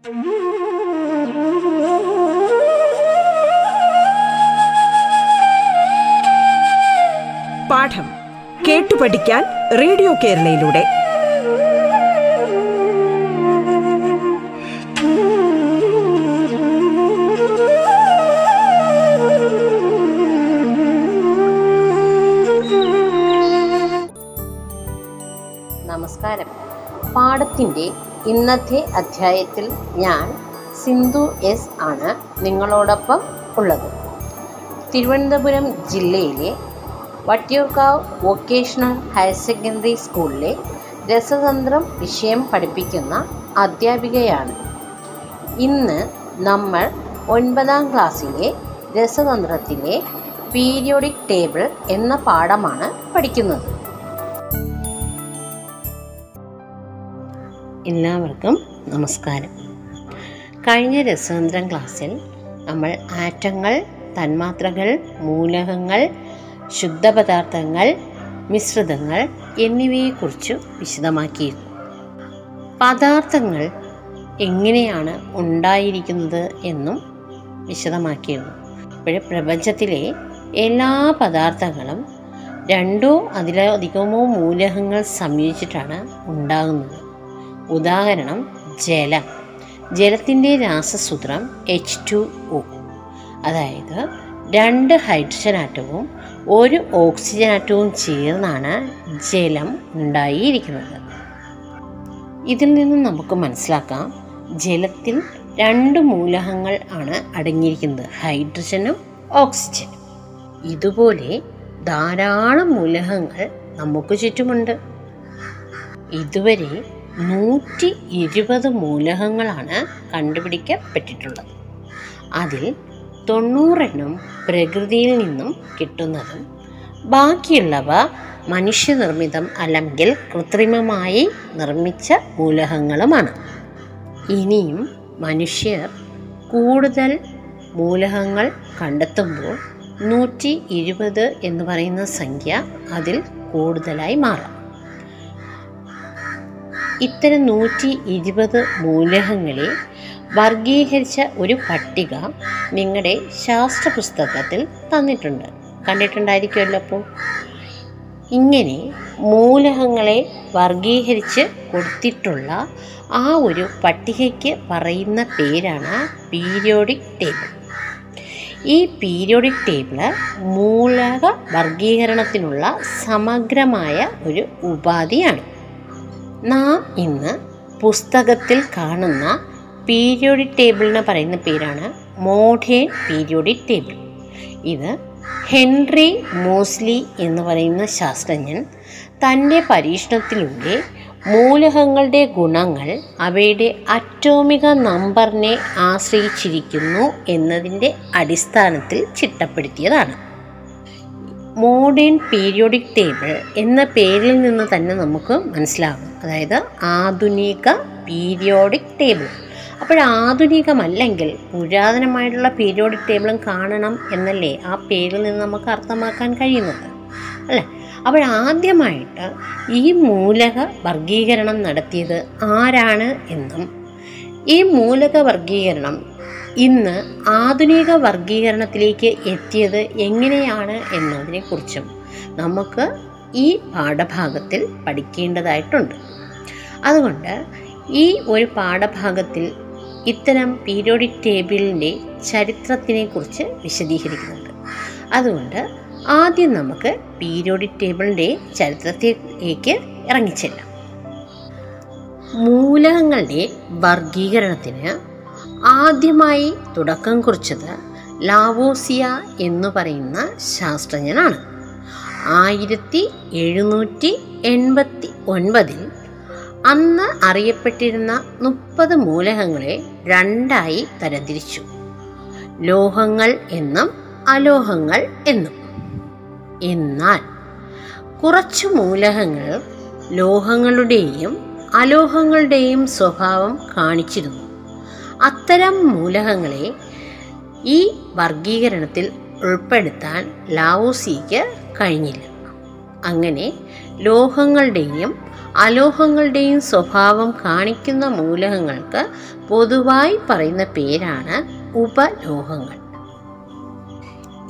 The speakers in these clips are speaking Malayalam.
പാഠം കേട്ടു പഠിക്കാൻ റേഡിയോ കേരളയിലൂടെ. നമസ്കാരം. പാഠത്തിന്റെ ഇന്നത്തെ അധ്യായത്തിൽ ഞാൻ സിന്ധു എസ് ആണ് നിങ്ങളോടൊപ്പം ഉള്ളത്. തിരുവനന്തപുരം ജില്ലയിലെ വട്ടിയൂർക്കാവ് വൊക്കേഷണൽ ഹയർ സെക്കൻഡറി സ്കൂളിലെ രസതന്ത്രം വിഷയം പഠിപ്പിക്കുന്ന അധ്യാപികയാണ്. ഇന്ന് നമ്മൾ ഒൻപതാം ക്ലാസ്സിലെ രസതന്ത്രത്തിലെ പീരിയോഡിക് ടേബിൾ എന്ന പാഠമാണ് പഠിക്കുന്നത്. എല്ലാവർക്കും നമസ്കാരം. കഴിഞ്ഞ രസതന്ത്രം ക്ലാസ്സിൽ നമ്മൾ ആറ്റങ്ങൾ തന്മാത്രകൾ മൂലകങ്ങൾ ശുദ്ധപദാർത്ഥങ്ങൾ മിശ്രിതങ്ങൾ എന്നിവയെക്കുറിച്ച് വിശദമാക്കിയിരുന്നു. പദാർത്ഥങ്ങൾ എങ്ങനെയാണ് ഉണ്ടായിരിക്കുന്നത് എന്നും വിശദമാക്കിയിരുന്നു. ഇപ്പോഴും പ്രപഞ്ചത്തിലെ എല്ലാ പദാർത്ഥങ്ങളും രണ്ടോ അതിലധികമോ മൂലകങ്ങൾ സംയോജിച്ചിട്ടാണ് ഉണ്ടാകുന്നത്. ഉദാഹരണം ജലം. ജലത്തിന്റെ രാസസൂത്രം എച്ച് ടു ഒ അതായത് രണ്ട് ഹൈഡ്രജൻ ആറ്റവും ഒരു ഓക്സിജൻ ആറ്റവും ചേർന്നാണ് ജലം ഉണ്ടായിരിക്കുന്നത്. ഇതിൽ നിന്നും നമുക്ക് മനസ്സിലാക്കാം ജലത്തിൽ രണ്ട് മൂലകങ്ങൾ ആണ് അടങ്ങിയിരിക്കുന്നത് ഹൈഡ്രജനും ഓക്സിജനും. ഇതുപോലെ ധാരാളം മൂലകങ്ങൾ നമുക്ക് ചുറ്റുമുണ്ട്. ഇതുവരെ നൂറ്റി ഇരുപത് മൂലകങ്ങളാണ് കണ്ടുപിടിക്കപ്പെട്ടിട്ടുള്ളത്. അതിൽ തൊണ്ണൂറെണ്ണം പ്രകൃതിയിൽ നിന്നും കിട്ടുന്നതും ബാക്കിയുള്ളവ മനുഷ്യനിർമ്മിതം അല്ലെങ്കിൽ കൃത്രിമമായി നിർമ്മിച്ച മൂലകങ്ങളുമാണ്. ഇനിയും മനുഷ്യർ കൂടുതൽ മൂലകങ്ങൾ കണ്ടെത്തുമ്പോൾ നൂറ്റി ഇരുപത് എന്ന് പറയുന്ന സംഖ്യ അതിൽ കൂടുതലായി മാറാം. ഇത്തരം നൂറ്റി ഇരുപത് മൂലകങ്ങളെ വർഗീകരിച്ച ഒരു പട്ടിക നിങ്ങളുടെ ശാസ്ത്ര പുസ്തകത്തിൽ തന്നിട്ടുണ്ട്. കണ്ടിട്ടുണ്ടായിരിക്കുമല്ലോ അപ്പോൾ ഇങ്ങനെ മൂലകങ്ങളെ വർഗീകരിച്ച് കൊടുത്തിട്ടുള്ള ആ ഒരു പട്ടികയ്ക്ക് പറയുന്ന പേരാണ് പീരിയോഡിക് ടേബിൾ. ഈ പീരിയോഡിക് ടേബിൾ മൂലക വർഗീകരണത്തിനുള്ള സമഗ്രമായ ഒരു ഉപാധിയാണ്. നാം ഇന്ന് പുസ്തകത്തിൽ കാണുന്ന പീരിയോഡിക് ടേബിളിന് പറയുന്ന പേരാണ് മോഡേൺ പീരിയോഡിക് ടേബിൾ. ഇത് ഹെൻറി മോസ്ലി എന്ന് പറയുന്ന ശാസ്ത്രജ്ഞൻ തന്റെ പരീക്ഷണത്തിലൂടെ മൂലകങ്ങളുടെ ഗുണങ്ങൾ അവയുടെ അറ്റോമിക നമ്പറിനെ ആശ്രയിച്ചിരിക്കുന്നു എന്നതിന്റെ അടിസ്ഥാനത്തിൽ ചിട്ടപ്പെടുത്തിയതാണ്. മോഡേൺ പീരിയോഡിക് ടേബിൾ എന്ന പേരിൽ നിന്ന് തന്നെ നമുക്ക് മനസ്സിലാകും. അതായത് ആധുനിക പീരിയോഡിക് ടേബിൾ അപ്പോൾ ആധുനികമല്ലെങ്കിൽ പുരാതനമായിട്ടുള്ള പീരിയോഡിക് ടേബിളും കാണണം എന്നല്ലേ ആ പേരിൽ നിന്ന് നമുക്ക് അർത്ഥമാക്കാൻ കഴിയുന്നത്? അല്ലേ? അപ്പോൾ ആദ്യമായിട്ട് ഈ മൂലക വർഗീകരണം നടത്തിയത് ആരാണ് എന്നും ഈ മൂലക വർഗീകരണം ഇന്ന് ആധുനിക വർഗീകരണത്തിലേക്ക് എത്തിയത് എങ്ങനെയാണ് എന്നതിനെക്കുറിച്ചും നമുക്ക് ഈ പാഠഭാഗത്തിൽ പഠിക്കേണ്ടതായിട്ടുണ്ട്. അതുകൊണ്ട് ഈ ഒരു പാഠഭാഗത്തിൽ ഇത്തരം പീരിയോഡിക് ടേബിളിന്റെ ചരിത്രത്തിനെക്കുറിച്ച് വിശദീകരിക്കുന്നുണ്ട്. അതുകൊണ്ട് ആദ്യം നമുക്ക് പീരിയോഡിക് ടേബിളിന്റെ ചരിത്രത്തിലേക്ക് ഇറങ്ങിച്ചെല്ലാം. മൂലകങ്ങളുടെ വർഗീകരണത്തിന് ആദ്യമായി തുടക്കം കുറിച്ചത് ലാവോസിയ എന്ന് പറയുന്ന ശാസ്ത്രജ്ഞനാണ്. ആയിരത്തി എഴുന്നൂറ്റി എൺപത്തി ഒൻപതിൽ അന്ന് അറിയപ്പെട്ടിരുന്ന മുപ്പത് മൂലകങ്ങളെ രണ്ടായി തരംതിരിച്ചു. ലോഹങ്ങൾ എന്നും അലോഹങ്ങൾ എന്നും. എന്നാൽ കുറച്ചു മൂലകങ്ങൾ ലോഹങ്ങളുടെയും അലോഹങ്ങളുടെയും സ്വഭാവം കാണിച്ചിരുന്നു. അത്തരം മൂലകങ്ങളെ ഈ വർഗീകരണത്തിൽ ഉൾപ്പെടുത്താൻ ലാവോസിക്ക് കഴിഞ്ഞില്ല. അങ്ങനെ ലോഹങ്ങളുടെയും അലോഹങ്ങളുടെയും സ്വഭാവം കാണിക്കുന്ന മൂലകങ്ങൾക്ക് പൊതുവായി പറയുന്ന പേരാണ് ഉപലോഹങ്ങൾ.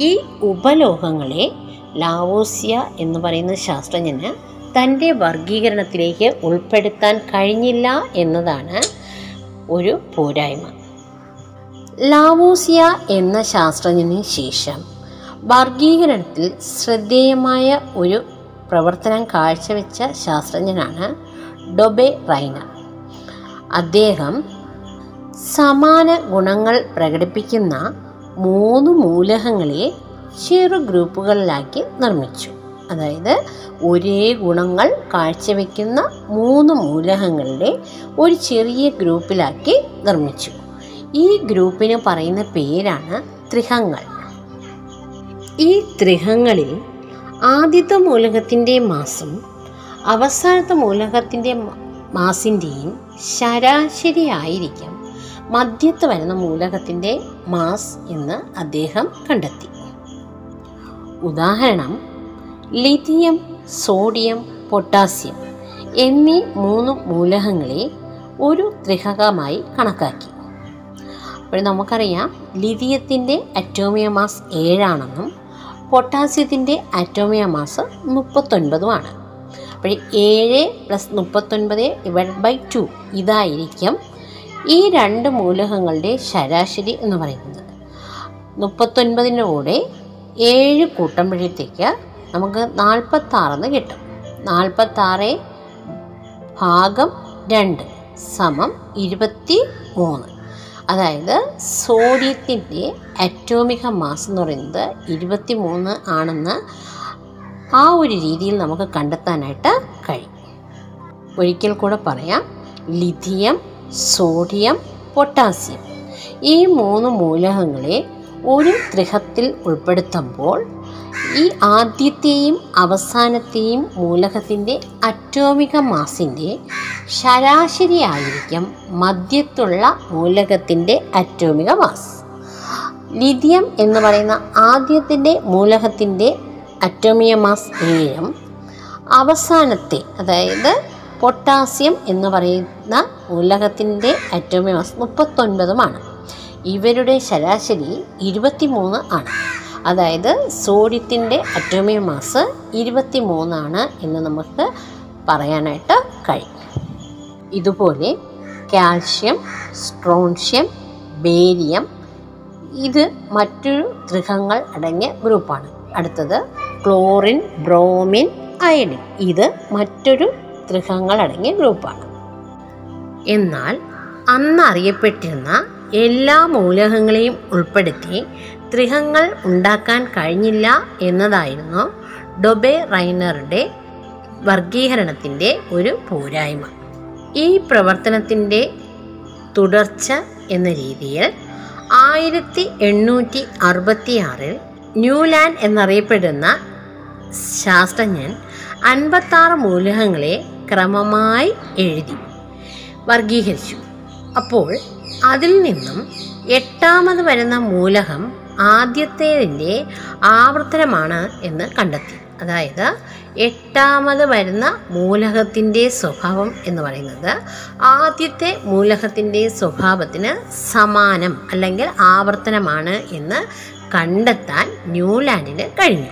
ഈ ഉപലോഹങ്ങളെ ലാവോസിയ എന്ന് പറയുന്ന ശാസ്ത്രജ്ഞന് തന്റെ വർഗീകരണത്തിലേക്ക് ഉൾപ്പെടുത്താൻ കഴിഞ്ഞില്ല എന്നതാണ് ഒരു പോരായ്മ. ലാവോസിയ എന്ന ശാസ്ത്രജ്ഞന് ശേഷം വർഗീകരണത്തിൽ ശ്രദ്ധേയമായ ഒരു പ്രവർത്തനം കാഴ്ചവെച്ച ശാസ്ത്രജ്ഞനാണ് ഡൊബെ റൈന അദ്ദേഹം സമാന ഗുണങ്ങൾ പ്രകടിപ്പിക്കുന്ന മൂന്ന് മൂലകങ്ങളെ ചെറു ഗ്രൂപ്പുകളിലാക്കി നിർമ്മിച്ചു. അതായത് ഒരേ ഗുണങ്ങൾ കാഴ്ചവെക്കുന്ന മൂന്ന് മൂലകങ്ങളുടെ ഒരു ചെറിയ ഗ്രൂപ്പിലാക്കി നിർമ്മിച്ചു. ഈ ഗ്രൂപ്പിന് പറയുന്ന പേരാണ് ത്രിഹങ്ങൾ. ഈ ത്രിഹങ്ങളിൽ ആദ്യത്തെ മൂലകത്തിന്റെ മാസം അവസാനത്തെ മൂലകത്തിന്റെ മാസിന്റെയും ശരാശരി ആയിരിക്കും മധ്യത്ത് വരുന്ന മൂലകത്തിന്റെ മാസ് എന്ന് അദ്ദേഹം കണ്ടെത്തി. ഉദാഹരണം ലിഥിയം സോഡിയം പൊട്ടാസ്യം എന്നീ മൂന്ന് മൂലകങ്ങളെ ഒരു ത്രിഹകമായി കണക്കാക്കി. അപ്പോൾ നമുക്കറിയാം ലിഥിയത്തിന്റെ അറ്റോമിയ മാസ് ഏഴാണെന്നും പൊട്ടാസ്യത്തിന്റെ അറ്റോമിയ മാസ് മുപ്പത്തൊൻപതുമാണ്. അപ്പോൾ ഏഴ് പ്ലസ് മുപ്പത്തൊൻപത് ഡിവൈഡ് ബൈ ടു ഇതായിരിക്കും ഈ രണ്ട് മൂലകങ്ങളുടെ ശരാശരി എന്ന് പറയുന്നത്. മുപ്പത്തൊൻപതിന്റെ കൂടെ ഏഴ് കൂട്ടുമ്പോഴത്തേക്ക് നമുക്ക് നാൽപ്പത്താറെന്ന് കിട്ടും. നാൽപ്പത്താറ് ഭാഗം രണ്ട് സമം ഇരുപത്തി മൂന്ന് അതായത് സോഡിയത്തിന്റെ അറ്റോമിക മാസ് എന്ന് പറയുന്നത് ഇരുപത്തി മൂന്ന് ആണെന്ന് ആ ഒരു രീതിയിൽ നമുക്ക് കണ്ടെത്താനായിട്ട് കഴിയും. ഒരിക്കൽ കൂടെ പറയാം. ലിഥിയം സോഡിയം പൊട്ടാസ്യം ഈ മൂന്ന് മൂലകങ്ങളെ ഒരു ത്രിഹത്തിൽ ഉൾപ്പെടുത്തുമ്പോൾ ഈ ആദ്യത്തെയും അവസാനത്തെയും മൂലകത്തിന്റെ അറ്റോമിക മാസിന്റെ ശരാശരി ആയിരിക്കും മധ്യത്തുള്ള മൂലകത്തിന്റെ അറ്റോമിക മാസ്. ലിഥിയം എന്ന് പറയുന്ന ആദ്യത്തിന്റെ മൂലകത്തിന്റെ അറ്റോമിക മാസ് ഏഴും അവസാനത്തെ അതായത് പൊട്ടാസ്യം എന്ന് പറയുന്ന മൂലകത്തിന്റെ അറ്റോമിക മാസ് മുപ്പത്തൊൻപതുമാണ്. ഇവരുടെ ശരാശരി ഇരുപത്തിമൂന്ന് ആണ്. അതായത് സോഡിയത്തിന്റെ അറ്റോമിക് മാസ് ഇരുപത്തി മൂന്നാണ് എന്ന് നമുക്ക് പറയാനായിട്ട് കഴിയും. ഇതുപോലെ കാൽഷ്യം സ്ട്രോൺഷ്യം ബേരിയം ഇത് മറ്റൊരു ത്രിഹങ്ങൾ അടങ്ങിയ ഗ്രൂപ്പാണ്. അടുത്തത് ക്ലോറിൻ ബ്രോമിൻ അയഡിൻ ഇത് മറ്റൊരു ത്രിഹങ്ങൾ അടങ്ങിയ ഗ്രൂപ്പാണ്. എന്നാൽ അന്ന് അറിയപ്പെട്ടിരുന്ന എല്ലാ മൂലകങ്ങളെയും ഉൾപ്പെടുത്തി ത്രിഹങ്ങൾ ഉണ്ടാക്കാൻ കഴിഞ്ഞില്ല എന്നതായിരുന്നു ഡൊബെ റൈനറുടെ വർഗീകരണത്തിന്റെ ഒരു പോരായ്മ. ഈ പ്രവർത്തനത്തിന്റെ തുടർച്ച എന്ന രീതിയിൽ ആയിരത്തി എണ്ണൂറ്റി അറുപത്തി ആറിൽ ന്യൂലാൻഡ് എന്നറിയപ്പെടുന്ന ശാസ്ത്രജ്ഞൻ അൻപത്താറ് മൂലകങ്ങളെ ക്രമമായി എഴുതി വർഗീകരിച്ചു. അപ്പോൾ അതിൽ നിന്നും എട്ടാമത് വരുന്ന മൂലകം ആദ്യത്തേതിന്റെ ആവർത്തനമാണ് എന്ന് കണ്ടെത്തി. അതായത് എട്ടാമത് വരുന്ന മൂലകത്തിന്റെ സ്വഭാവം എന്ന് പറയുന്നത് ആദ്യത്തെ മൂലകത്തിന്റെ സ്വഭാവത്തിന് സമാനം അല്ലെങ്കിൽ ആവർത്തനമാണ് എന്ന് കണ്ടെത്താൻ ന്യൂലാൻഡിന് കഴിഞ്ഞു.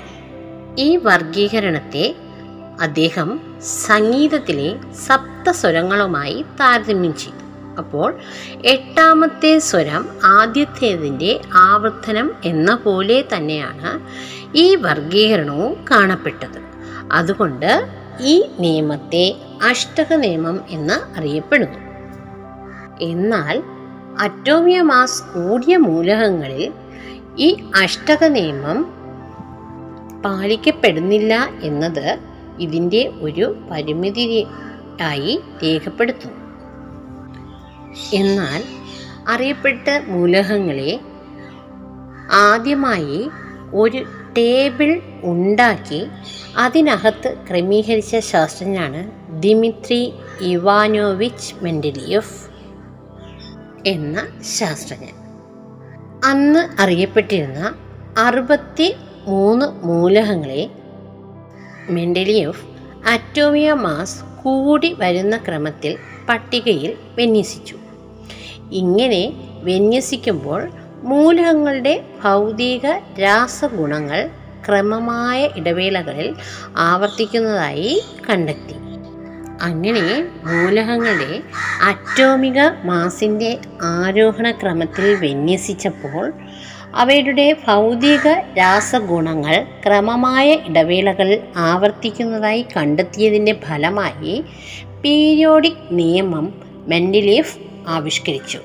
ഈ വർഗീകരണത്തെ അദ്ദേഹം സംഗീതത്തിലെ സപ്തസ്വരങ്ങളുമായി താരതമ്യം ചെയ്തു. അപ്പോൾ എട്ടാമത്തെ സ്വരം ആദ്യത്തേതിന്റെ ആവർത്തനം എന്ന പോലെ തന്നെയാണ് ഈ വർഗീകരണവും കാണപ്പെട്ടത്. അതുകൊണ്ട് ഈ നിയമത്തെ അഷ്ടക നിയമം എന്ന് അറിയപ്പെടുന്നു. എന്നാൽ അറ്റോമിയ മാസ് കൂടിയ മൂലകങ്ങളിൽ ഈ അഷ്ടക നിയമം പാലിക്കപ്പെടുന്നില്ല എന്നത് ഇതിന്റെ ഒരു പരിമിതിയായി രേഖപ്പെടുത്തുന്നു. എന്നാൽ അറിയപ്പെട്ട മൂലകങ്ങളെ ആദ്യമായി ഒരു ടേബിൾ ഉണ്ടാക്കി അതിനകത്ത് ക്രമീകരിച്ച ശാസ്ത്രജ്ഞനാണ് ദിമിത്രി ഇവാനോവിച്ച് മെൻഡലിയഫ് എന്ന ശാസ്ത്രജ്ഞൻ. അന്ന് അറിയപ്പെട്ടിരുന്ന അറുപത്തി മൂന്ന് മൂലകങ്ങളെ മെൻഡലിയഫ് അറ്റോമിയ മാസ് കൂടി വരുന്ന ക്രമത്തിൽ പട്ടികയിൽ വിന്യസിച്ചു. ഇങ്ങനെ വിന്യസിക്കുമ്പോൾ മൂലകങ്ങളുടെ ഭൗതിക രാസഗുണങ്ങൾ ക്രമമായ ഇടവേളകളിൽ ആവർത്തിക്കുന്നതായി കണ്ടെത്തി. അങ്ങനെ മൂലകങ്ങളുടെ അറ്റോമിക മാസിന്റെ ആരോഹണ ക്രമത്തിൽ വിന്യസിച്ചപ്പോൾ അവയുടെ ഭൗതിക രാസഗുണങ്ങൾ ക്രമമായ ഇടവേളകളിൽ ആവർത്തിക്കുന്നതായി കണ്ടെത്തിയതിന്റെ ഫലമായി പീരിയോഡിക് നിയമം മെൻഡിലീഫ് ആവിഷ്കരിച്ചു.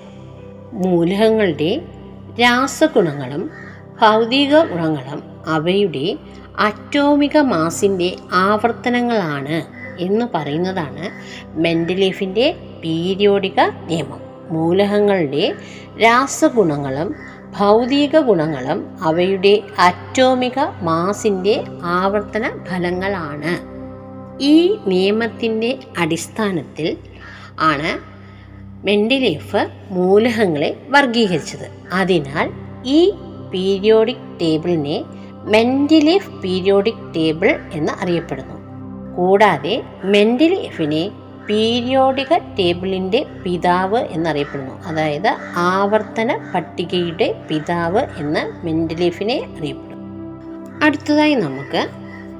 മൂലകങ്ങളുടെ രാസഗുണങ്ങളും ഭൗതിക ഗുണങ്ങളും അവയുടെ അറ്റോമിക മാസിന്റെ ആവർത്തനങ്ങളാണ് എന്ന് പറയുന്നതാണ് മെൻഡലീഫിന്റെ പീരിയോഡിക നിയമം. മൂലകങ്ങളുടെ രാസഗുണങ്ങളും ഭൗതിക ഗുണങ്ങളും അവയുടെ അറ്റോമിക മാസിന്റെ ആവർത്തന ഫലങ്ങളാണ്. ഈ നിയമത്തിന്റെ അടിസ്ഥാനത്തിൽ ആണ് മെൻഡലീഫ് മൂലകങ്ങളെ വർഗീകരിച്ചത് അതിനാൽ ഈ പീരിയോഡിക് ടേബിളിനെ മെൻഡലീഫ് പീരിയോഡിക് ടേബിൾ എന്ന് അറിയപ്പെടുന്നു. കൂടാതെ മെൻഡലീഫിനെ പീരിയോഡിക ടേബിളിന്റെ പിതാവ് എന്നറിയപ്പെടുന്നു. അതായത് ആവർത്തന പട്ടികയുടെ പിതാവ് എന്ന് മെൻഡലീഫിനെ അറിയപ്പെടുന്നു. അടുത്തതായി നമുക്ക്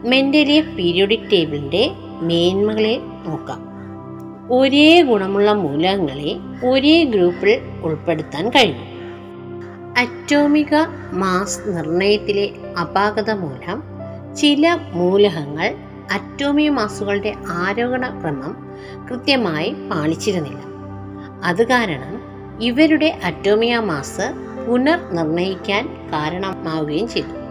മെൻഡലീഫ് പീരിയോഡിക് ടേബിളിന്റെ മേന്മകളെ നോക്കാം. ഒരേ ഗുണമുള്ള മൂലകങ്ങളെ ഒരേ ഗ്രൂപ്പിൽ ഉൾപ്പെടുത്താൻ കഴിയും. അറ്റോമിക മാസ് നിർണയത്തിലെ അപാകത മൂലം ചില മൂലകങ്ങൾ അറ്റോമിക മാസുകളുടെ ആരോഹണ ക്രമം കൃത്യമായി പാലിച്ചിരുന്നില്ല. അത് കാരണം ഇവരുടെ അറ്റോമിയ മാസ് പുനർനിർണയിക്കാൻ കാരണമാവുകയും ചെയ്തു.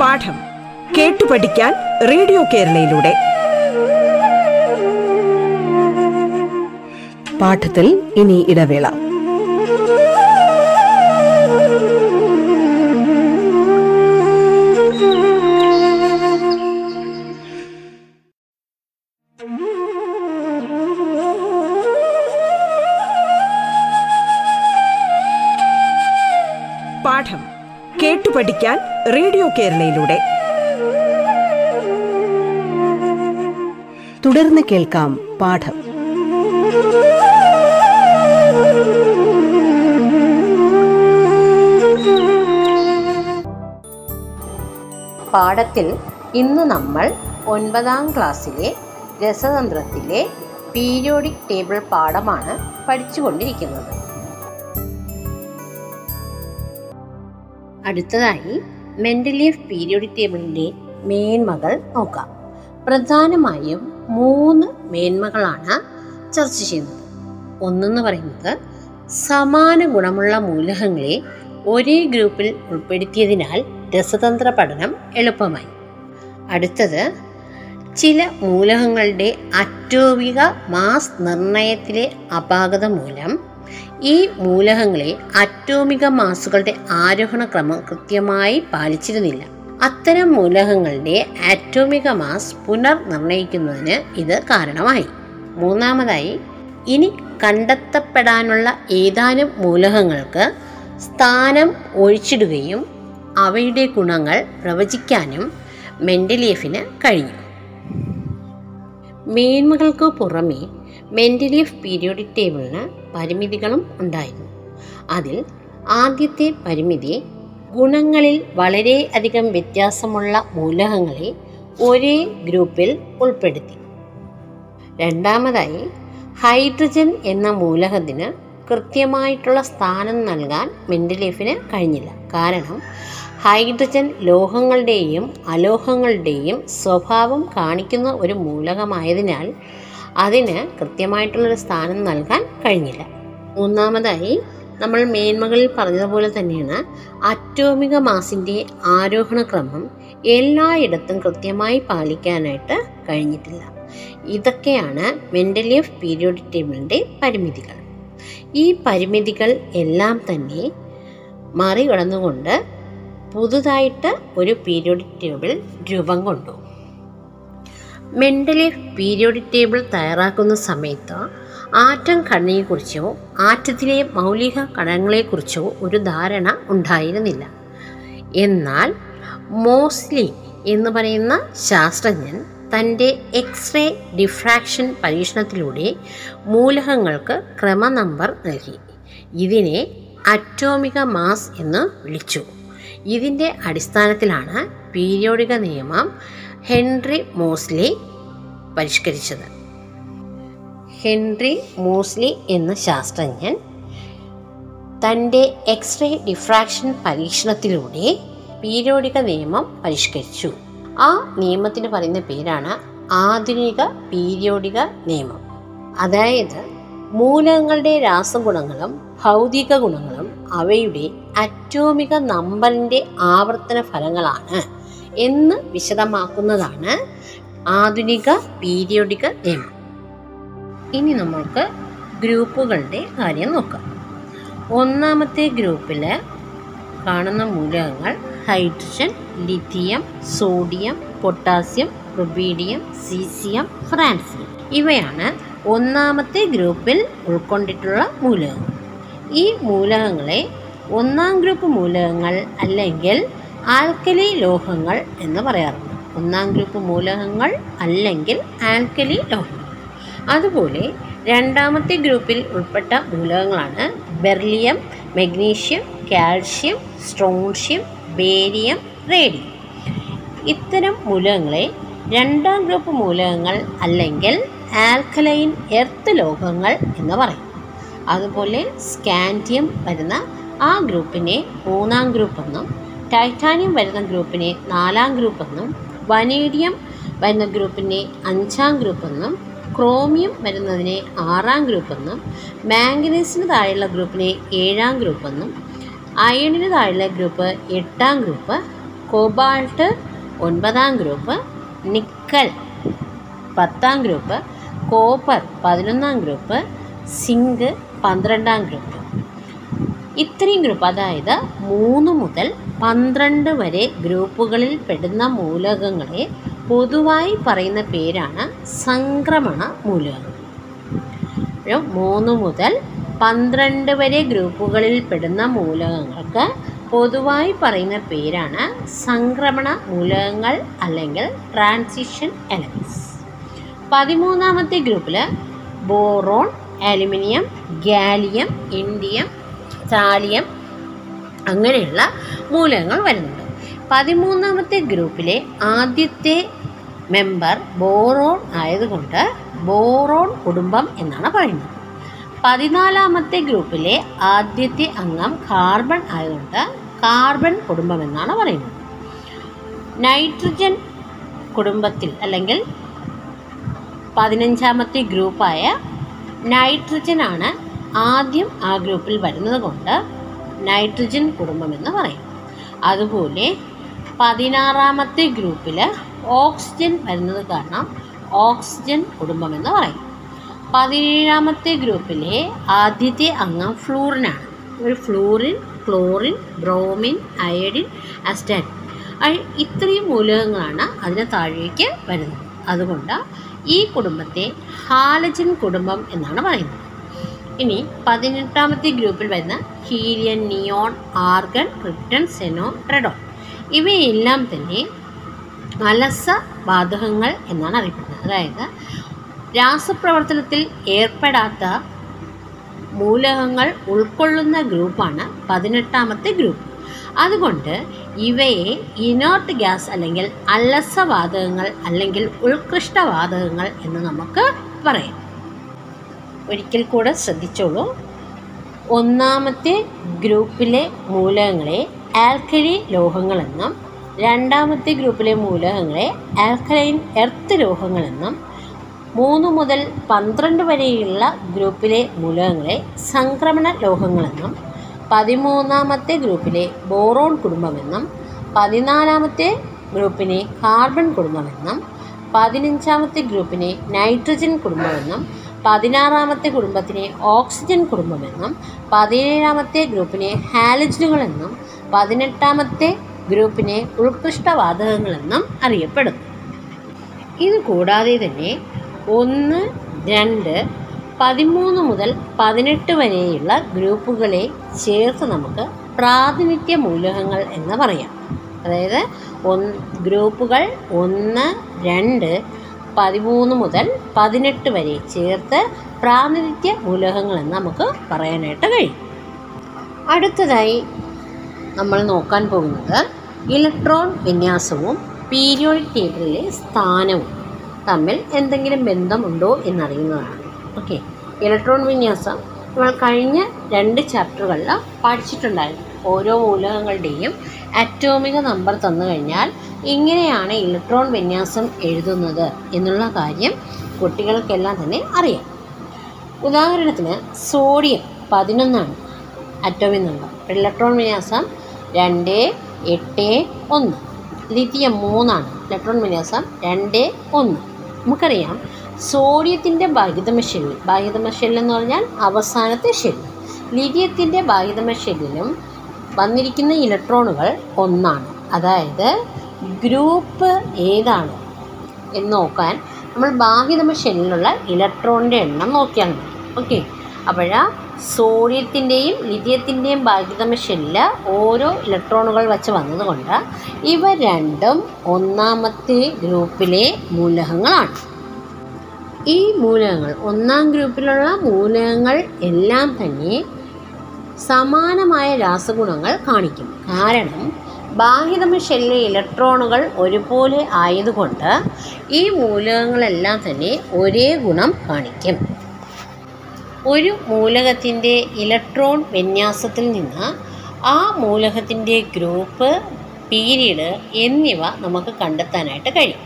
പാഠം കേട്ടു പഠിക്കാൻ റേഡിയോ കേരളയിലൂടെ. പാഠത്തിൽ ഇനി ഇടവേള. പഠിക്കാൻ റേഡിയോ കേരളയിലൂടെ. തുടർന്ന് കേൾക്കാം പാഠം. പാഠത്തിൽ ഇന്ന് നമ്മൾ ഒൻപതാം ക്ലാസ്സിലെ രസതന്ത്രത്തിലെ പീരിയോഡിക് ടേബിൾ പാഠമാണ് പഠിച്ചുകൊണ്ടിരിക്കുന്നത്. അടുത്തതായി മെൻഡലീഫ് പീരിയോഡിക് ടേബിളിന്റെ മേന്മകൾ നോക്കാം. പ്രധാനമായും മൂന്ന് മേന്മകളാണ് ചർച്ച ചെയ്യുന്നത്. ഒന്നെന്ന് പറയുന്നത് സമാന ഗുണമുള്ള മൂലകങ്ങളെ ഒരേ ഗ്രൂപ്പിൽ ഉൾപ്പെടുത്തിയതിനാൽ രസതന്ത്ര പഠനം എളുപ്പമായി. അടുത്തത് ചില മൂലകങ്ങളുടെ അറ്റോപിക മാസ് നിർണയത്തിലെ അപാകത മൂലം ഈ മൂലകങ്ങളെ അറ്റോമിക മാസുകളുടെ ആരോഹണ ക്രമം കൃത്യമായി പാലിച്ചിരുന്നില്ല. അത്തരം മൂലകങ്ങളുടെ ആറ്റോമിക മാസ് പുനർനിർണയിക്കുന്നതിന് ഇത് കാരണമായി. മൂന്നാമതായി ഇനി കണ്ടെത്തപ്പെടാനുള്ള ഏതാനും മൂലകങ്ങൾക്ക് സ്ഥാനം ഒഴിച്ചിടുകയും അവയുടെ ഗുണങ്ങൾ പ്രവചിക്കാനും മെൻഡലിയഫിന് കഴിഞ്ഞു മേന്മകൾക്ക് പുറമെ മെൻഡലീഫ് പീരിയോഡിക് ടേബിളിന് പരിമിതികളും ഉണ്ടായിരുന്നു. അതിൽ ആദ്യത്തെ പരിമിതി ഗുണങ്ങളിൽ വളരെയധികം വ്യത്യാസമുള്ള മൂലകങ്ങളെ ഒരേ ഗ്രൂപ്പിൽ ഉൾപ്പെടുത്തി. രണ്ടാമതായി ഹൈഡ്രജൻ എന്ന മൂലകത്തിന് കൃത്യമായിട്ടുള്ള സ്ഥാനം നൽകാൻ മെൻഡലീഫിന് കഴിഞ്ഞില്ല. കാരണം ഹൈഡ്രജൻ ലോഹങ്ങളുടെയും അലോഹങ്ങളുടെയും സ്വഭാവം കാണിക്കുന്ന ഒരു മൂലകമായതിനാൽ അതിന് കൃത്യമായിട്ടുള്ളൊരു സ്ഥാനം നൽകാൻ കഴിഞ്ഞില്ല. മൂന്നാമതായി നമ്മൾ മേന്മകളിൽ പറഞ്ഞതുപോലെ തന്നെയാണ് അറ്റോമിക മാസിന്റെ ആരോഹണ ക്രമം എല്ലായിടത്തും കൃത്യമായി പാലിക്കാനായിട്ട് കഴിഞ്ഞിട്ടില്ല. ഇതൊക്കെയാണ് മെന്റലിയഫ് പീരിയോഡിക് ടേബിളിന്റെ പരിമിതികൾ. ഈ പരിമിതികൾ എല്ലാം തന്നെ മറികടന്നുകൊണ്ട് പുതുതായിട്ട് ഒരു പീരിയോഡിക് ടേബിൾ രൂപം കൊണ്ടു. മെന്റലീഫ് പീരിയോഡിക് ടേബിൾ തയ്യാറാക്കുന്ന സമയത്ത് ആറ്റം ഘടനയെക്കുറിച്ചോ ആറ്റത്തിലെ മൗലിക ഘടകങ്ങളെക്കുറിച്ചോ ഒരു ധാരണ ഉണ്ടായിരുന്നില്ല. എന്നാൽ മോസ്ലി എന്ന് പറയുന്ന ശാസ്ത്രജ്ഞൻ തന്റെ എക്സ്റേ ഡിഫ്രാക്ഷൻ പരീക്ഷണത്തിലൂടെ മൂലകങ്ങൾക്ക് ക്രമ നമ്പർ നൽകി. ഇതിനെ അറ്റോമിക മാസ് എന്ന് വിളിച്ചു. ഇതിന്റെ അടിസ്ഥാനത്തിലാണ് പീരിയോഡിക നിയമം ഹെൻറി മോസ്ലി പരിഷ്കരിച്ചത്. ഹെൻറി മോസ്ലി എന്ന ശാസ്ത്രജ്ഞൻ തന്റെ എക്സ്റേ ഡിഫ്രാക്ഷൻ പരീക്ഷണത്തിലൂടെ പീരിയോഡിക നിയമം പരിഷ്കരിച്ചു. ആ നിയമത്തിന് പറയുന്ന പേരാണ് ആധുനിക പീരിയോഡിക നിയമം. അതായത് മൂലകങ്ങളുടെ രാസഗുണങ്ങളും ഭൗതിക ഗുണങ്ങളും അവയുടെ അറ്റോമിക നമ്പറിന്റെ ആവർത്തന ഫലങ്ങളാണ്. എന്ന് വിശദമാക്കുന്നതാണ് ആധുനിക പീരിയോഡിക നിയമം. ഇനി നമ്മൾക്ക് ഗ്രൂപ്പുകളുടെ കാര്യം നോക്കാം. ഒന്നാമത്തെ ഗ്രൂപ്പിൽ കാണുന്ന മൂലകങ്ങൾ hydrogen lithium sodium potassium rubidium caesium francium ഇവയാണ് ഒന്നാമത്തെ ഗ്രൂപ്പിൽ ഉൾക്കൊണ്ടിട്ടുള്ള മൂലകങ്ങൾ. ഈ മൂലകങ്ങളെ ഒന്നാം ഗ്രൂപ്പ് മൂലകങ്ങൾ അല്ലെങ്കിൽ ആൽക്കലി ലോഹങ്ങൾ എന്ന് പറയാറുണ്ട്. ഒന്നാം ഗ്രൂപ്പ് മൂലകങ്ങൾ അല്ലെങ്കിൽ ആൽക്കലി ലോഹങ്ങൾ. അതുപോലെ രണ്ടാമത്തെ ഗ്രൂപ്പിൽ ഉൾപ്പെട്ട മൂലകങ്ങളാണ് beryllium magnesium calcium strontium barium radium. ഇത്തരം മൂലകങ്ങളെ രണ്ടാം ഗ്രൂപ്പ് മൂലകങ്ങൾ അല്ലെങ്കിൽ ആൽക്കലൈൻ എർത്ത് ലോഹങ്ങൾ എന്ന് പറയും. അതുപോലെ സ്കാൻഡിയം വരുന്ന ആ ഗ്രൂപ്പിനെ മൂന്നാം ഗ്രൂപ്പ് എന്നും ടൈറ്റാനിയം വരുന്ന ഗ്രൂപ്പിനെ നാലാം ഗ്രൂപ്പ് എന്നും വനേഡിയം വരുന്ന ഗ്രൂപ്പിനെ അഞ്ചാം ഗ്രൂപ്പ് എന്നും ക്രോമിയം വരുന്നതിനെ ആറാം ഗ്രൂപ്പ് എന്നും മാംഗനീസിന് താഴെയുള്ള ഗ്രൂപ്പിനെ ഏഴാം ഗ്രൂപ്പ് എന്നും അയണിന് താഴെയുള്ള ഗ്രൂപ്പ് എട്ടാം ഗ്രൂപ്പ് കോബാൾട്ട് ഒൻപതാം ഗ്രൂപ്പ് നിക്കൽ പത്താം ഗ്രൂപ്പ് കോപ്പർ പതിനൊന്നാം ഗ്രൂപ്പ് സിങ്ക് പന്ത്രണ്ടാം ഗ്രൂപ്പ്. ഇത്രയും ഗ്രൂപ്പ് അതായത് മൂന്ന് മുതൽ പന്ത്രണ്ട് വരെ ഗ്രൂപ്പുകളിൽ പെടുന്ന മൂലകങ്ങളെ പൊതുവായി പറയുന്ന പേരാണ് സംക്രമണ മൂലകങ്ങൾ മൂന്ന് മുതൽ പന്ത്രണ്ട് വരെ ഗ്രൂപ്പുകളിൽ പെടുന്ന മൂലകങ്ങൾക്ക് പൊതുവായി പറയുന്ന പേരാണ് സംക്രമണ മൂലകങ്ങൾ അല്ലെങ്കിൽ ട്രാൻസിഷൻ എലമെന്റ്സ് പതിമൂന്നാമത്തെ ഗ്രൂപ്പിൽ boron aluminium gallium indium thallium അങ്ങനെയുള്ള മൂലകങ്ങൾ വരുന്നുണ്ട്. പതിമൂന്നാമത്തെ ഗ്രൂപ്പിലെ ആദ്യത്തെ മെമ്പർ ബോറോൺ ആയതുകൊണ്ട് ബോറോൺ കുടുംബം എന്നാണ് പറയുന്നത്. പതിനാലാമത്തെ ഗ്രൂപ്പിലെ ആദ്യത്തെ അംഗം കാർബൺ ആയതുകൊണ്ട് കാർബൺ കുടുംബം എന്നാണ് പറയുന്നത്. നൈട്രജൻ കുടുംബത്തിൽ അല്ലെങ്കിൽ പതിനഞ്ചാമത്തെ ഗ്രൂപ്പായ നൈട്രജൻ ആണ് ആദ്യം ആ ഗ്രൂപ്പിൽ വരുന്നത് കൊണ്ട് നൈട്രജൻ കുടുംബം എന്ന് പറയും. അതുപോലെ പതിനാറാമത്തെ ഗ്രൂപ്പിൽ ഓക്സിജൻ വരുന്നത് കാരണം ഓക്സിജൻ കുടുംബം എന്ന് പറയും. പതിനേഴാമത്തെ ഗ്രൂപ്പിലെ ആദ്യത്തെ അംഗം ഫ്ലൂറിനാണ് ഒരു fluorine chlorine bromine iodine astatine ഇത്രയും മൂലകങ്ങളാണ് അതിന് താഴേക്ക് വരുന്നത്. അതുകൊണ്ട് ഈ കുടുംബത്തെ ഹാലജൻ കുടുംബം എന്നാണ് പറയുന്നത്. ഇനി പതിനെട്ടാമത്തെ ഗ്രൂപ്പിൽ വരുന്ന helium neon argon krypton xenon radon ഇവയെല്ലാം തന്നെ അലസ വാതകങ്ങൾ എന്നാണ് അറിയപ്പെടുന്നത്. അതായത് രാസപ്രവർത്തനത്തിൽ ഏർപ്പെടാത്ത മൂലകങ്ങൾ ഉൾക്കൊള്ളുന്ന ഗ്രൂപ്പാണ് പതിനെട്ടാമത്തെ ഗ്രൂപ്പ്. അതുകൊണ്ട് ഇവയെ ഇനോർട്ട് ഗ്യാസ് അല്ലെങ്കിൽ അലസവാതകങ്ങൾ അല്ലെങ്കിൽ ഉത്കൃഷ്ടവാതകങ്ങൾ എന്ന് നമുക്ക് പറയാം. ഒരിക്കൽ കൂടെ ശ്രദ്ധിച്ചോളൂ. ഒന്നാമത്തെ ഗ്രൂപ്പിലെ മൂലകങ്ങളെ ആൽക്കലി ലോഹങ്ങളെന്നും രണ്ടാമത്തെ ഗ്രൂപ്പിലെ മൂലകങ്ങളെ ആൽക്കലൈൻ എർത്ത് ലോഹങ്ങളെന്നും മൂന്ന് മുതൽ പന്ത്രണ്ട് വരെയുള്ള ഗ്രൂപ്പിലെ മൂലകങ്ങളെ സംക്രമണ ലോഹങ്ങളെന്നും പതിമൂന്നാമത്തെ ഗ്രൂപ്പിലെ ബോറോൺ കുടുംബമെന്നും പതിനാലാമത്തെ ഗ്രൂപ്പിനെ കാർബൺ കുടുംബമെന്നും പതിനഞ്ചാമത്തെ ഗ്രൂപ്പിനെ നൈട്രജൻ കുടുംബമെന്നും പതിനാറാമത്തെ കുടുംബത്തിനെ ഓക്സിജൻ കുടുംബമെന്നും പതിനേഴാമത്തെ ഗ്രൂപ്പിനെ ഹാലജനുകളെന്നും പതിനെട്ടാമത്തെ ഗ്രൂപ്പിനെ ഉത്കൃഷ്ടവാതകങ്ങളെന്നും അറിയപ്പെടുന്നു. ഇത് കൂടാതെ തന്നെ ഒന്ന് രണ്ട് പതിമൂന്ന് മുതൽ പതിനെട്ട് വരെയുള്ള ഗ്രൂപ്പുകളെ ചേർത്ത് നമുക്ക് പ്രാതിനിധ്യ മൂലകങ്ങൾ എന്ന് പറയാം. അതായത് ഗ്രൂപ്പുകൾ ഒന്ന് രണ്ട് പതിമൂന്ന് മുതൽ പതിനെട്ട് വരെ ചേർത്ത് പ്രാതിനിധ്യ മൂലകങ്ങളെന്ന് നമുക്ക് പറയാനായിട്ട് കഴിയും. അടുത്തതായി നമ്മൾ നോക്കാൻ പോകുന്നത് ഇലക്ട്രോൺ വിന്യാസവും പീരിയോഡിക് ടേബിളിലെ സ്ഥാനവും തമ്മിൽ എന്തെങ്കിലും ബന്ധമുണ്ടോ എന്നറിയുന്നതാണ്. ഓക്കെ. ഇലക്ട്രോൺ വിന്യാസം നമ്മൾ കഴിഞ്ഞ രണ്ട് ചാപ്റ്ററുകളിൽ പഠിച്ചിട്ടുണ്ടായിരുന്നു. ഓരോ മൂലകങ്ങളുടെയും അറ്റോമിക നമ്പർ തന്നു കഴിഞ്ഞാൽ ഇങ്ങനെയാണ് ഇലക്ട്രോൺ വിന്യാസം എഴുതുന്നത് എന്നുള്ള കാര്യം കുട്ടികൾക്കെല്ലാം തന്നെ അറിയാം. ഉദാഹരണത്തിന് സോഡിയം പതിനൊന്നാണ് അറ്റോമിക് നമ്പർ. ഇലക്ട്രോൺ വിന്യാസം രണ്ട് എട്ട് ഒന്ന്. ലിഥിയം മൂന്നാണ് ഇലക്ട്രോൺ വിന്യാസം രണ്ട് ഒന്ന്. നമുക്കറിയാം സോഡിയത്തിന്റെ ബാഹ്യതമ ഷെല്ല് ബാഹ്യതമ ഷെല്ല് എന്ന് പറഞ്ഞാൽ അവസാനത്തെ ഷെല്ല്. ലിഥിയത്തിന്റെ ബാഹ്യതമ ഷെല്ലിലും വന്നിരിക്കുന്ന ഇലക്ട്രോണുകൾ ഒന്നാണ്. അതായത് ഗ്രൂപ്പ് ഏതാണ് എന്ന് നോക്കാൻ നമ്മൾ ബാഹ്യ നമ്മൾ ഷെല്ലിലുള്ള ഇലക്ട്രോണിന്റെ എണ്ണം നോക്കിയാൽ മതി. ഓക്കെ? അപ്പോഴാ സോഡിയത്തിന്റെയും ലിഥിയത്തിന്റെയും ബാഹ്യതമ ഷെല്ല് ഓരോ ഇലക്ട്രോണുകൾ വച്ച് വന്നതുകൊണ്ട് ഇവ രണ്ടും ഒന്നാമത്തെ ഗ്രൂപ്പിലെ മൂലകങ്ങളാണ്. ഈ മൂലകങ്ങൾ ഒന്നാം ഗ്രൂപ്പിലുള്ള മൂലകങ്ങൾ എല്ലാം തന്നെ സമാനമായ രാസഗുണങ്ങൾ കാണിക്കും. കാരണം ബാഹ്യതമ ഇലക്ട്രോണുകൾ ഒരുപോലെ ആയതുകൊണ്ട് ഈ മൂലകങ്ങളെല്ലാം തന്നെ ഒരേ ഗുണം കാണിക്കും. ഒരു മൂലകത്തിന്റെ ഇലക്ട്രോൺ വിന്യാസത്തിൽ നിന്ന് ആ മൂലകത്തിന്റെ ഗ്രൂപ്പ് പീരീഡ് എന്നിവ നമുക്ക് കണ്ടെത്താനായിട്ട് കഴിയും.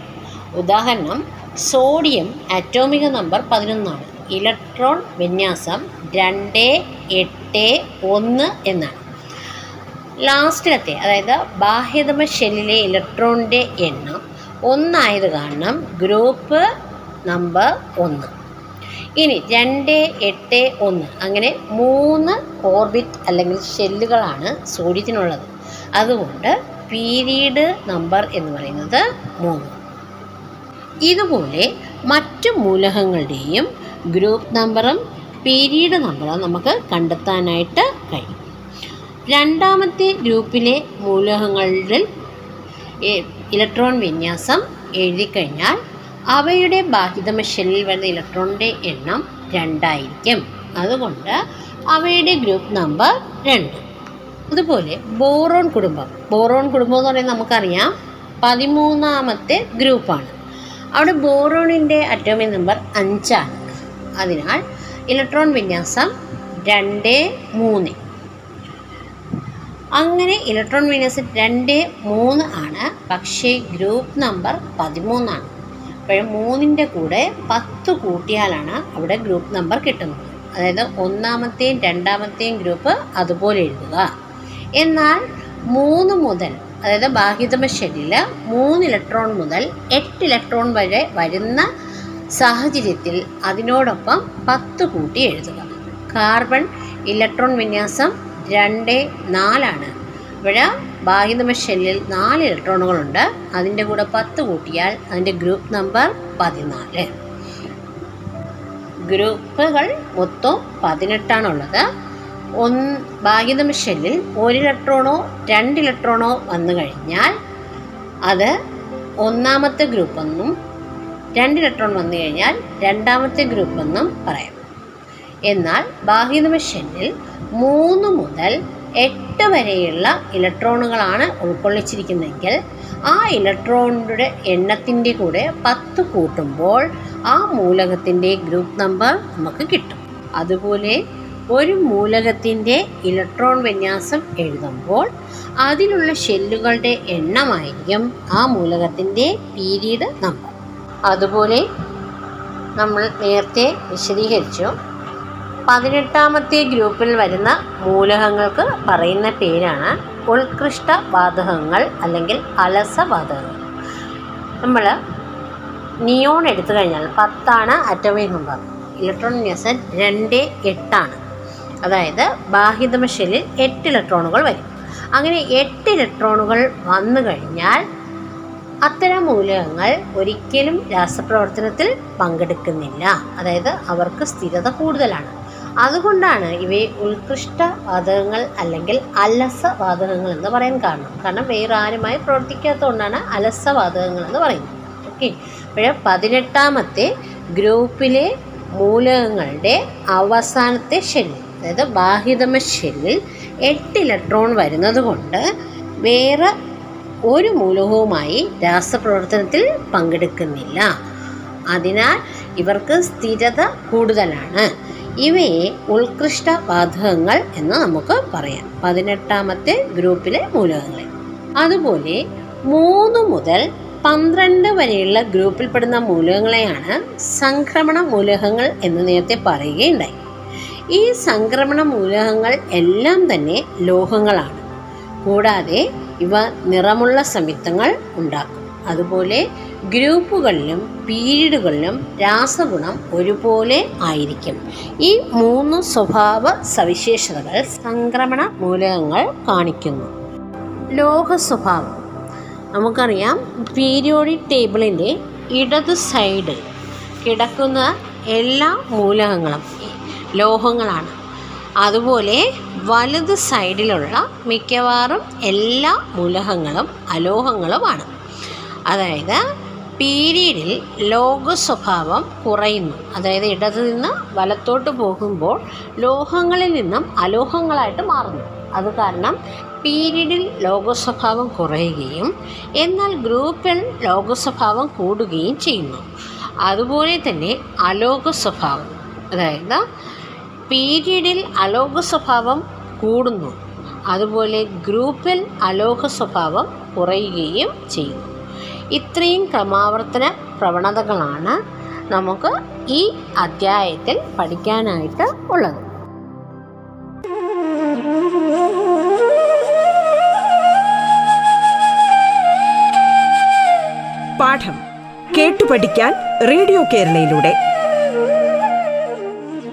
ഉദാഹരണം സോഡിയം അറ്റോമിക നമ്പർ പതിനൊന്നാണ്. ഇലക്ട്രോൺ വിന്യാസം രണ്ട് എട്ട് ഒന്ന് എന്നാണ്. ലാസ്റ്റിലത്തെ അതായത് ബാഹ്യതമ ഷെല്ലിലെ ഇലക്ട്രോണിന്റെ എണ്ണം ഒന്നായത് കാരണം ഗ്രൂപ്പ് നമ്പർ ഒന്ന്. ഇനി രണ്ട് എട്ട് ഒന്ന് അങ്ങനെ മൂന്ന് ഓർബിറ്റ് അല്ലെങ്കിൽ ഷെല്ലുകളാണ് സൂര്യത്തിനുള്ളത് അതുകൊണ്ട് പീരീഡ് നമ്പർ എന്ന് പറയുന്നത് മൂന്ന്. ഇതുപോലെ മറ്റു മൂലകങ്ങളുടെയും ഗ്രൂപ്പ് നമ്പറും പീരീഡ് നമ്പർ നമുക്ക് കണ്ടെത്താനായിട്ട് കഴിയും. രണ്ടാമത്തെ ഗ്രൂപ്പിലെ മൂലകങ്ങളിൽ ഇലക്ട്രോൺ വിന്യാസം എഴുതിക്കഴിഞ്ഞാൽ അവയുടെ ബാഹ്യതമ ഷെല്ലിൽ വരുന്ന ഇലക്ട്രോണിന്റെ എണ്ണം രണ്ടായിരിക്കും. അതുകൊണ്ട് അവയുടെ ഗ്രൂപ്പ് നമ്പർ രണ്ട്. അതുപോലെ ബോറോൺ കുടുംബം. ബോറോൺ കുടുംബം എന്ന് പറയുന്നത് നമുക്കറിയാം പതിമൂന്നാമത്തെ ഗ്രൂപ്പാണ്. അവിടെ ബോറോണിന്റെ അറ്റോമിക് നമ്പർ അഞ്ചാണ്. അതിനാൽ ഇലക്ട്രോൺ വിന്യാസം രണ്ട് മൂന്ന്. അങ്ങനെ ഇലക്ട്രോൺ വിന്യാസം രണ്ട് മൂന്ന് ആണ് പക്ഷേ ഗ്രൂപ്പ് നമ്പർ പതിമൂന്നാണ്. അപ്പോഴും മൂന്നിന്റെ കൂടെ പത്ത് കൂട്ടിയാലാണ് അവിടെ ഗ്രൂപ്പ് നമ്പർ കിട്ടുന്നത്. അതായത് ഒന്നാമത്തെയും രണ്ടാമത്തെയും ഗ്രൂപ്പ് അതുപോലെ എഴുതുക. എന്നാൽ മൂന്ന് മുതൽ അതായത് ബാഹ്യതമ ഷെല്ലിൽ മൂന്ന് ഇലക്ട്രോൺ മുതൽ എട്ട് ഇലക്ട്രോൺ വരെ വരുന്ന സാഹചര്യത്തിൽ അതിനോടൊപ്പം പത്ത് കൂട്ടി എഴുതുക. കാർബൺ ഇലക്ട്രോൺ വിന്യാസം രണ്ട് നാലാണ്. ഇവിടെ ബാഹ്യതമ ഷെല്ലിൽ നാല് ഇലക്ട്രോണുകളുണ്ട്. അതിന്റെ കൂടെ പത്ത് കൂട്ടിയാൽ അതിന്റെ ഗ്രൂപ്പ് നമ്പർ പതിനാല്. ഗ്രൂപ്പുകൾ മൊത്തം പതിനെട്ടാണുള്ളത്. ഒന്ന് ബാഹ്യതമ ഷെല്ലിൽ ഒരു ഇലക്ട്രോണോ രണ്ട് ഇലക്ട്രോണോ വന്നു കഴിഞ്ഞാൽ അത് ഒന്നാമത്തെ ഗ്രൂപ്പ് എന്നും രണ്ട് ഇലക്ട്രോൺ വന്നു കഴിഞ്ഞാൽ രണ്ടാമത്തെ ഗ്രൂപ്പ് എന്നും പറയാം. എന്നാൽ ബാഹ്യനിമിഷനിൽ മൂന്ന് മുതൽ എട്ട് വരെയുള്ള ഇലക്ട്രോണുകളാണ് ഉൾക്കൊള്ളിച്ചിരിക്കുന്നതെങ്കിൽ ആ ഇലക്ട്രോണിന്റെ എണ്ണത്തിന്റെ കൂടെ പത്ത് കൂട്ടുമ്പോൾ ആ മൂലകത്തിന്റെ ഗ്രൂപ്പ് നമ്പർ നമുക്ക് കിട്ടും. അതുപോലെ ഒരു മൂലകത്തിന്റെ ഇലക്ട്രോൺ വിന്യാസം എഴുതുമ്പോൾ അതിലുള്ള ഷെല്ലുകളുടെ എണ്ണമായിരിക്കും ആ മൂലകത്തിന്റെ പീരീഡ് നമ്പർ. അതുപോലെ നമ്മൾ നേരത്തെ വിശദീകരിച്ചു. പതിനെട്ടാമത്തെ ഗ്രൂപ്പിൽ വരുന്ന മൂലകങ്ങൾക്ക് പറയുന്ന പേരാണ് ഉത്കൃഷ്ട വാതകങ്ങൾ അല്ലെങ്കിൽ അലസ അലസവാതകങ്ങൾ നമ്മൾ നിയോൺ എടുത്തു കഴിഞ്ഞാൽ പത്താണ് അറ്റോമിക് നമ്പർ ഇലക്ട്രോൺ വിന്യാസം രണ്ട് എട്ടാണ്. അതായത് ബാഹ്യതമ ഷെല്ലിൽ എട്ട് ഇലക്ട്രോണുകൾ വരും. അങ്ങനെ എട്ട് ഇലക്ട്രോണുകൾ വന്നു കഴിഞ്ഞാൽ അത്തരം മൂലകങ്ങൾ ഒരിക്കലും രാസപ്രവർത്തനത്തിൽ പങ്കെടുക്കുന്നില്ല. അതായത് അവർക്ക് സ്ഥിരത കൂടുതലാണ്. അതുകൊണ്ടാണ് ഇവയെ ഉത്കൃഷ്ട വാതകങ്ങൾ അല്ലെങ്കിൽ അലസ വാതകങ്ങൾ എന്ന് പറയാൻ കാരണം. കാരണം വേറെ ആരുമായി പ്രവർത്തിക്കാത്തതുകൊണ്ടാണ് അലസ വാതകങ്ങൾ എന്ന് പറയുന്നത്. ഓക്കെ. അപ്പോൾ പതിനെട്ടാമത്തെ ഗ്രൂപ്പിലെ മൂലകങ്ങളുടെ അവസാനത്തെ ഷെല്ലിൽ അതായത് ബാഹിതമ ഷെല്ലിൽ എട്ട് ഇലക്ട്രോൺ വരുന്നത് കൊണ്ട് വേറെ ഒരു മൂലകവുമായി രാസപ്രവർത്തനത്തിൽ പങ്കെടുക്കുന്നില്ല. അതിനാൽ ഇവർക്ക് സ്ഥിരത കൂടുതലാണ്. ഇവയെ ഉത്കൃഷ്ട വാതകങ്ങൾ എന്ന് നമുക്ക് പറയാം. പതിനെട്ടാമത്തെ ഗ്രൂപ്പിലെ മൂലകങ്ങൾ. അതുപോലെ മൂന്ന് മുതൽ പന്ത്രണ്ട് വരെയുള്ള ഗ്രൂപ്പിൽപ്പെടുന്ന മൂലകങ്ങളെയാണ് സംക്രമണ മൂലകങ്ങൾ എന്ന് നേരത്തെ പറയുകയുണ്ടായി. ഈ സംക്രമണ മൂലകങ്ങൾ എല്ലാം തന്നെ ലോഹങ്ങളാണ്. കൂടാതെ ഇവ നിറമുള്ള സംയുക്തങ്ങൾ ഉണ്ടാക്കും. അതുപോലെ ഗ്രൂപ്പുകളിലും പീരീഡുകളിലും രാസഗുണം ഒരുപോലെ ആയിരിക്കും. ഈ മൂന്ന് സ്വഭാവ സവിശേഷതകൾ സംക്രമണ മൂലകങ്ങൾ കാണിക്കുന്നു. ലോഹ സ്വഭാവം. നമുക്കറിയാം പീരിയോഡിക് ടേബിളിന്റെ ഇടത് സൈഡ് കിടക്കുന്ന എല്ലാ മൂലകങ്ങളും ലോഹങ്ങളാണ്. അതുപോലെ വലത് സൈഡിലുള്ള മിക്കവാറും എല്ലാ മൂലകങ്ങളും അലോഹങ്ങളുമാണ്. അതായത് പീരീഡിൽ ലോക സ്വഭാവം കുറയുന്നു. അതായത് ഇടത് നിന്ന് വലത്തോട്ട് പോകുമ്പോൾ ലോഹങ്ങളിൽ നിന്നും അലോഹങ്ങളായിട്ട് മാറുന്നു. അത് കാരണം പീരീഡിൽ ലോക സ്വഭാവം കുറയുകയും എന്നാൽ ഗ്രൂപ്പിൽ ലോക സ്വഭാവം കൂടുകയും ചെയ്യുന്നു. അതുപോലെ തന്നെ അലോക സ്വഭാവം അതായത് പീരീഡിൽ അലോക സ്വഭാവം കൂടുന്നു. അതുപോലെ ഗ്രൂപ്പിൽ അലോക സ്വഭാവം കുറയുകയും ചെയ്യുന്നു. ഇത്രയും ക്രമാവർത്തന പ്രവണതകളാണ് നമുക്ക് ഈ അധ്യായത്തിൽ പഠിക്കാനായിട്ട് ഉള്ളത്. പാഠം കേട്ടു പഠിക്കാൻ റേഡിയോ കേരളയിലൂടെ.